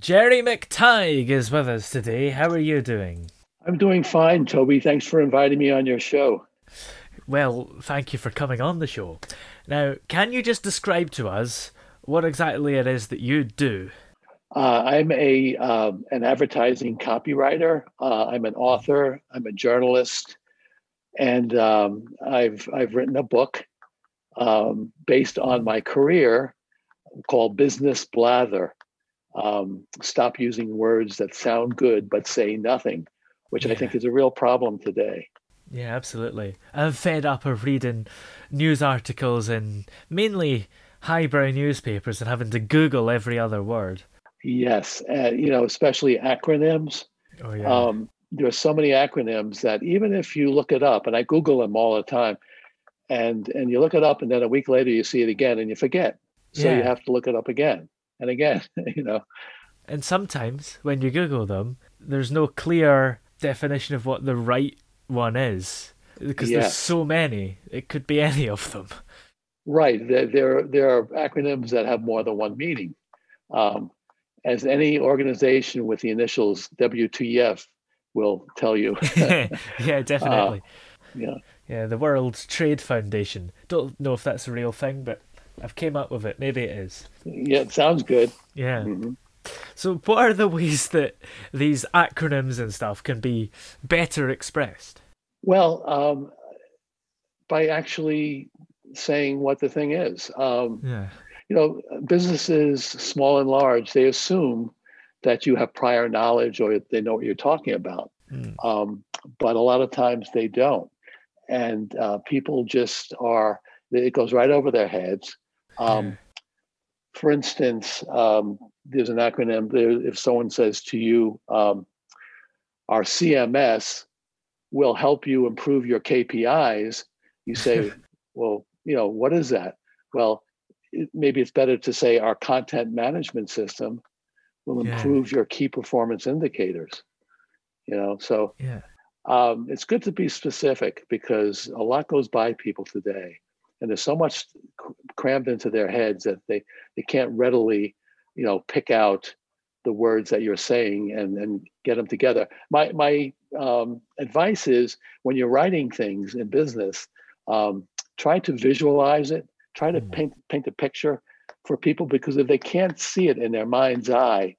Jerry McTighe is with us today. How are you doing? I'm doing fine, Toby. Thanks for inviting me on your show. Well, thank you for coming on the show. Now, can you just describe to us what exactly it is that you do? Uh, I'm a um, an advertising copywriter. Uh, I'm an author. I'm a journalist, and um, I've I've written a book um, based on my career called Business Blather. Um, stop using words that sound good but say nothing, which I think is a real problem today. Yeah, absolutely. I'm fed up of reading news articles in mainly highbrow newspapers and having to Google every other word. Yes, uh, you know, especially acronyms. Oh yeah. um, there are so many acronyms that even if you look it up, and I Google them all the time, and and you look it up, and then a week later you see it again, and you forget. So you have to look it up again and again. You know, and sometimes when you Google them, there's no clear definition of what the right one is because there's so many. It could be any of them. right? There there there are acronyms that have more than one meaning. Um, as any organization with the initials WTF will tell you. yeah, definitely. yeah. Yeah, the World Trade Foundation. Don't know if that's a real thing, but I've came up with it. Maybe it is. Yeah, it sounds good. Yeah. Mhm. So, what are the ways that these acronyms and stuff can be better expressed? Well, um, by actually saying what the thing is. Um, Yeah. you know, businesses, small and large, they assume that you have prior knowledge or they know what you're talking about. Mm. Um, but a lot of times they don't. And uh, people just are, it goes right over their heads. Um. For instance, um, there's an acronym. There, if someone says to you, um, our CMS will help you improve your KPIs, you say, well, you know, what is that? Well, it, maybe it's better to say our content management system will Yeah. improve your key performance indicators. You know, so Yeah. um, it's good to be specific because a lot goes by people today, and there's so much crammed into their heads that they they can't readily, you know, pick out the words that you're saying and and get them together. My my um, advice is when you're writing things in business, um, try to visualize it. Try to Mm. paint paint a picture for people because if they can't see it in their mind's eye,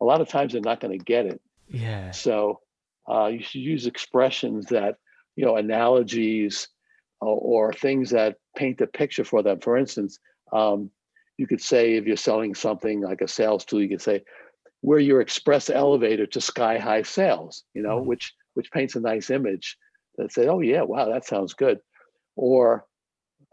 a lot of times they're not going to get it. Yeah. So uh, you should use expressions that, you know, analogies or, or things that paint a picture for them. For instance, um, you could say if you're selling something like a sales tool, you could say, "We're your express elevator to sky high sales," you know, Mhm. which which paints a nice image that say, "Oh yeah, wow, that sounds good," or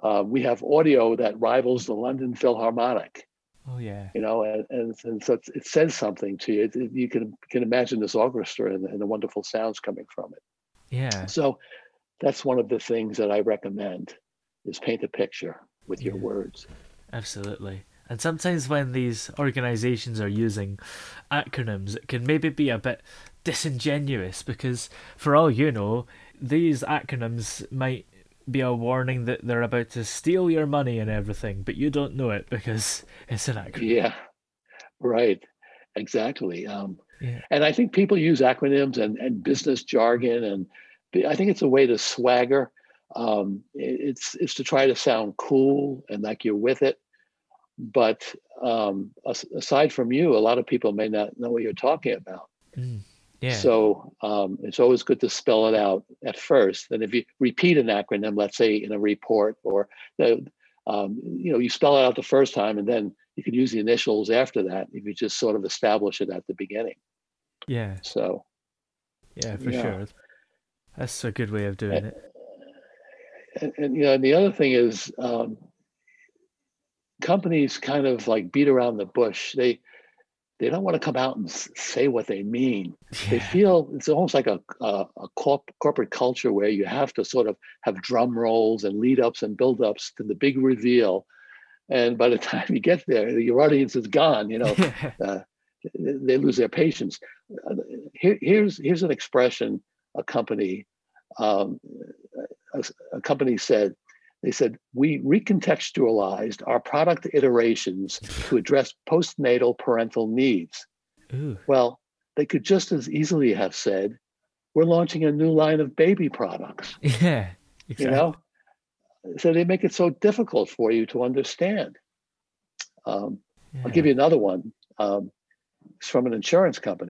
uh, we have audio that rivals the London Philharmonic Oh, yeah. you know, and, and, and so it says something to you. It, it- you can can imagine this orchestra and, and the wonderful sounds coming from it. Yeah. So that's one of the things that I recommend is paint a picture with your Yeah. words. Absolutely. And sometimes when these organizations are using acronyms, it can maybe be a bit disingenuous because, for all you know, these acronyms might be a warning that they're about to steal your money and everything, but you don't know it because it's an acronym. Yeah, right. exactly. Um, Yeah. And I think people use acronyms and, and business jargon, and I think it's a way to swagger. Um, it's it's to try to sound cool and like you're with it. But um, aside from you, a lot of people may not know what you're talking about. Mm. Yeah. So um, it's always good to spell it out at first. And if you repeat an acronym, let's say in a report, or the, um, you know, you spell it out the first time, and then you can use the initials after that if you just sort of establish it at the beginning. yeah. So Yeah, for Yeah. sure. That's a good way of doing it. and, and you know, and the other thing is um, companies kind of like beat around the bush. They they don't want to come out and say what they mean. They feel it's almost like a a, a corp, corporate culture where you have to sort of have drum rolls and lead ups and build ups to the big reveal. And by the time you get there, your audience is gone. You know, uh, they they lose their patience. Uh, Here, here's here's an expression a company um, a, a company said. They said we recontextualized our product iterations to address postnatal parental needs. Ooh. Well, they could just as easily have said, "We're launching a new line of baby products." Yeah. Exactly. You know, so they make it so difficult for you to understand. Um, I'll give you another one. Um, it's from an insurance company.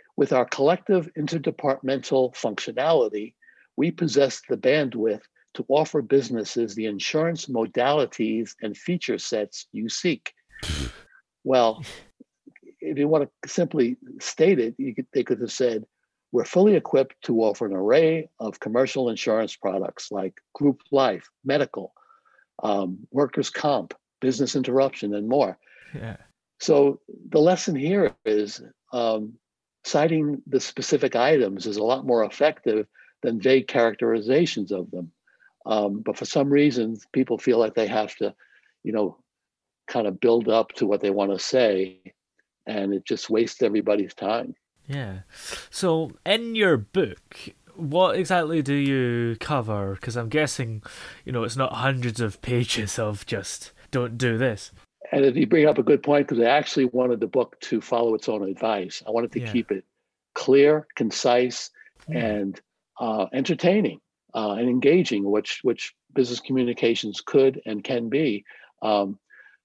with our collective interdepartmental functionality, we possess the bandwidth to offer businesses the insurance modalities and feature sets you seek. well, if you want to simply state it, you could, they could have said, we're fully equipped to offer an array of commercial insurance products like group life, medical, um, workers' comp, business interruption, and more. Yeah. So the lesson here is um, citing the specific items is a lot more effective than vague characterizations of them. Um, but for some reason, people feel like they have to, you know, kind of build up to what they want to say, and it just wastes everybody's time. Yeah. So, in your book, what exactly do you cover? Because I'm guessing, you know, it's not hundreds of pages of just don't do this. And you bring up a good point, because I actually wanted the book to follow its own advice. I wanted to Yeah. keep it clear, concise, Hmm. and uh, entertaining uh, and engaging, which which business communications could and can be. Um,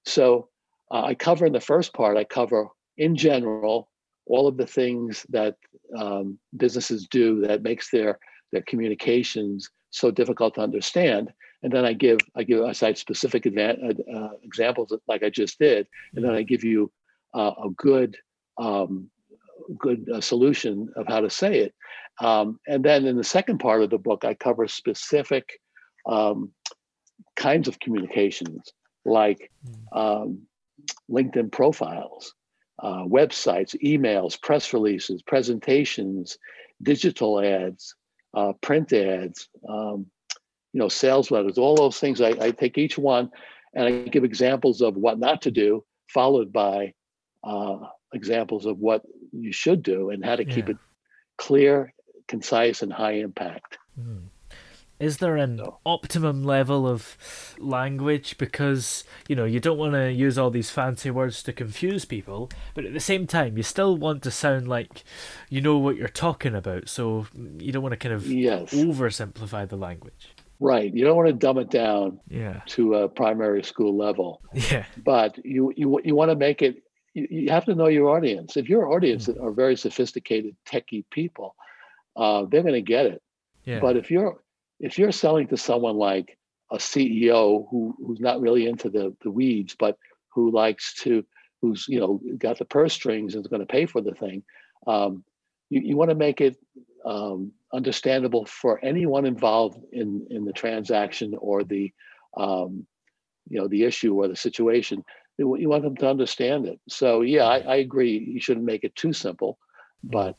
so uh, I cover in the first part. I cover in general all of the things that um, businesses do that makes their their communications so difficult to understand. And then I give I give I cite specific advan- uh, examples like I just did, and then I give you uh, a good um, good uh, solution of how to say it. Um, and then in the second part of the book, I cover specific um, kinds of communications like um, LinkedIn profiles, uh, websites, emails, press releases, presentations, digital ads, uh, print ads, um, you know, sales letters, all those things. I, I, take each one and I give examples of what not to do, followed by uh, examples of what you should do and how to keep it clear, concise, and high impact. Mm. Is there an no. optimum level of language? Because, you know, you don't want to use all these fancy words to confuse people, but at the same time, you still want to sound like you know what you're talking about. So you don't want to kind of yes. oversimplify the language. Right. You don't want to dumb it down yeah. to a primary school level. Yeah. But you, you, you want to make it, you, you have to know your audience. If your audience mm. are very sophisticated, techie people, uh, they're going to get it. Yeah. But if you're if you're selling to someone like a CEO who who's not really into the the weeds, but who likes to who's you know got the purse strings and is going to pay for the thing, um, you, you want to make it um, understandable for anyone involved in in the transaction or the um, you know the issue or the situation. You want them to understand it. So yeah, I, I agree. You shouldn't make it too simple, but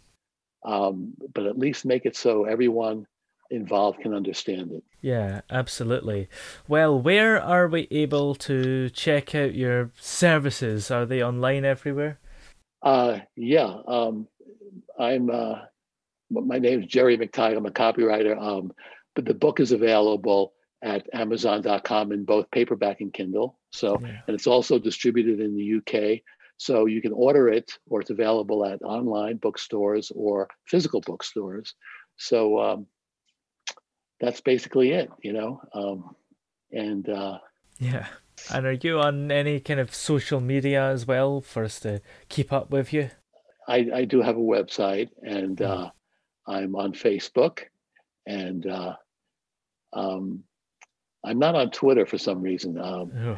um, but at least make it so everyone involved can understand it. Yeah, absolutely. Well, where are we able to check out your services? Are they online everywhere? Uh, yeah. Um, I'm. Uh, my name is Jerry McTighe. I'm a copywriter. Um, but the book is available at Amazon.com in both paperback and Kindle. So, yeah. and it's also distributed in the UK. So you can order it, or it's available at online bookstores or physical bookstores. So um, that's basically it, you know. Um, and uh, yeah. And are you on any kind of social media as well for us to keep up with you? I, I do have a website, and hmm. uh, I'm on Facebook, and uh, um, I'm not on Twitter for some reason. Um, oh.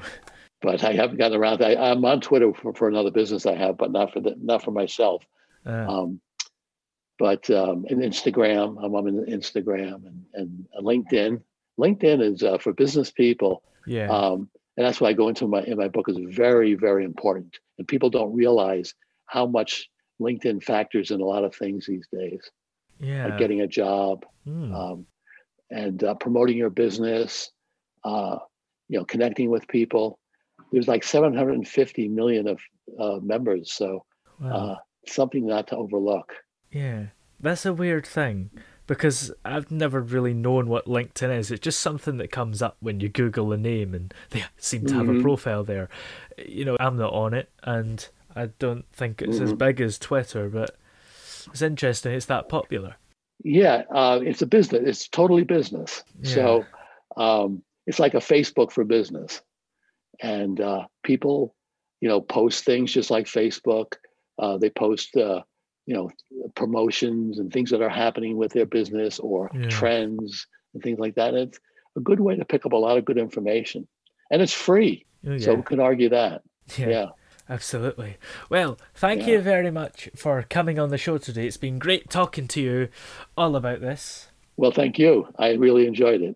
But I haven't gotten around. I, I'm on Twitter for, for another business I have, but not for the not for myself. Uh. Um, but um, and Instagram, I'm on Instagram and, and LinkedIn. LinkedIn is uh, for business people. Yeah. Um, and that's why I go into my in my book is very very important, and people don't realize how much LinkedIn factors in a lot of things these days. Yeah. Like getting a job, mm. um, and uh, promoting your business. Uh, you know, connecting with people. There's like 750 million of uh, members, so wow. Uh, something not to overlook. Yeah, that's a weird thing because I've never really known what LinkedIn is. It's just something that comes up when you Google a name and they seem to have mm-hmm. a profile there. You know, I'm not on it and I don't think it's mm-hmm. as big as Twitter, but it's interesting. It's that popular. Yeah, uh, it's a business. It's totally business. Yeah. So um, it's like a Facebook for business. And uh, people, you know, post things just like Facebook. Uh, they post uh, you know promotions and things that are happening with their business or yeah. trends and things like that. And it's a good way to pick up a lot of good information, and it's free. Oh, yeah. So we can argue that. Yeah. Yeah. Absolutely. Well, thank you very much for coming on the show today. It's been great talking to you all about this. Well, thank you. I really enjoyed it.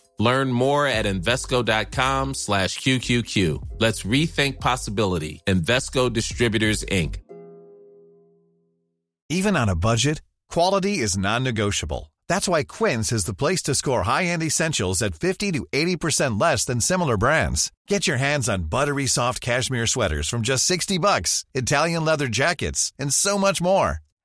Learn more at Invesco.com slash QQQ. Let's rethink possibility. Invesco Distributors, Inc. Even on a budget, quality is non-negotiable. That's why Quince is the place to score high-end essentials at 50 to 80% less than similar brands. Get your hands on buttery soft cashmere sweaters from just 60 bucks, Italian leather jackets, and so much more.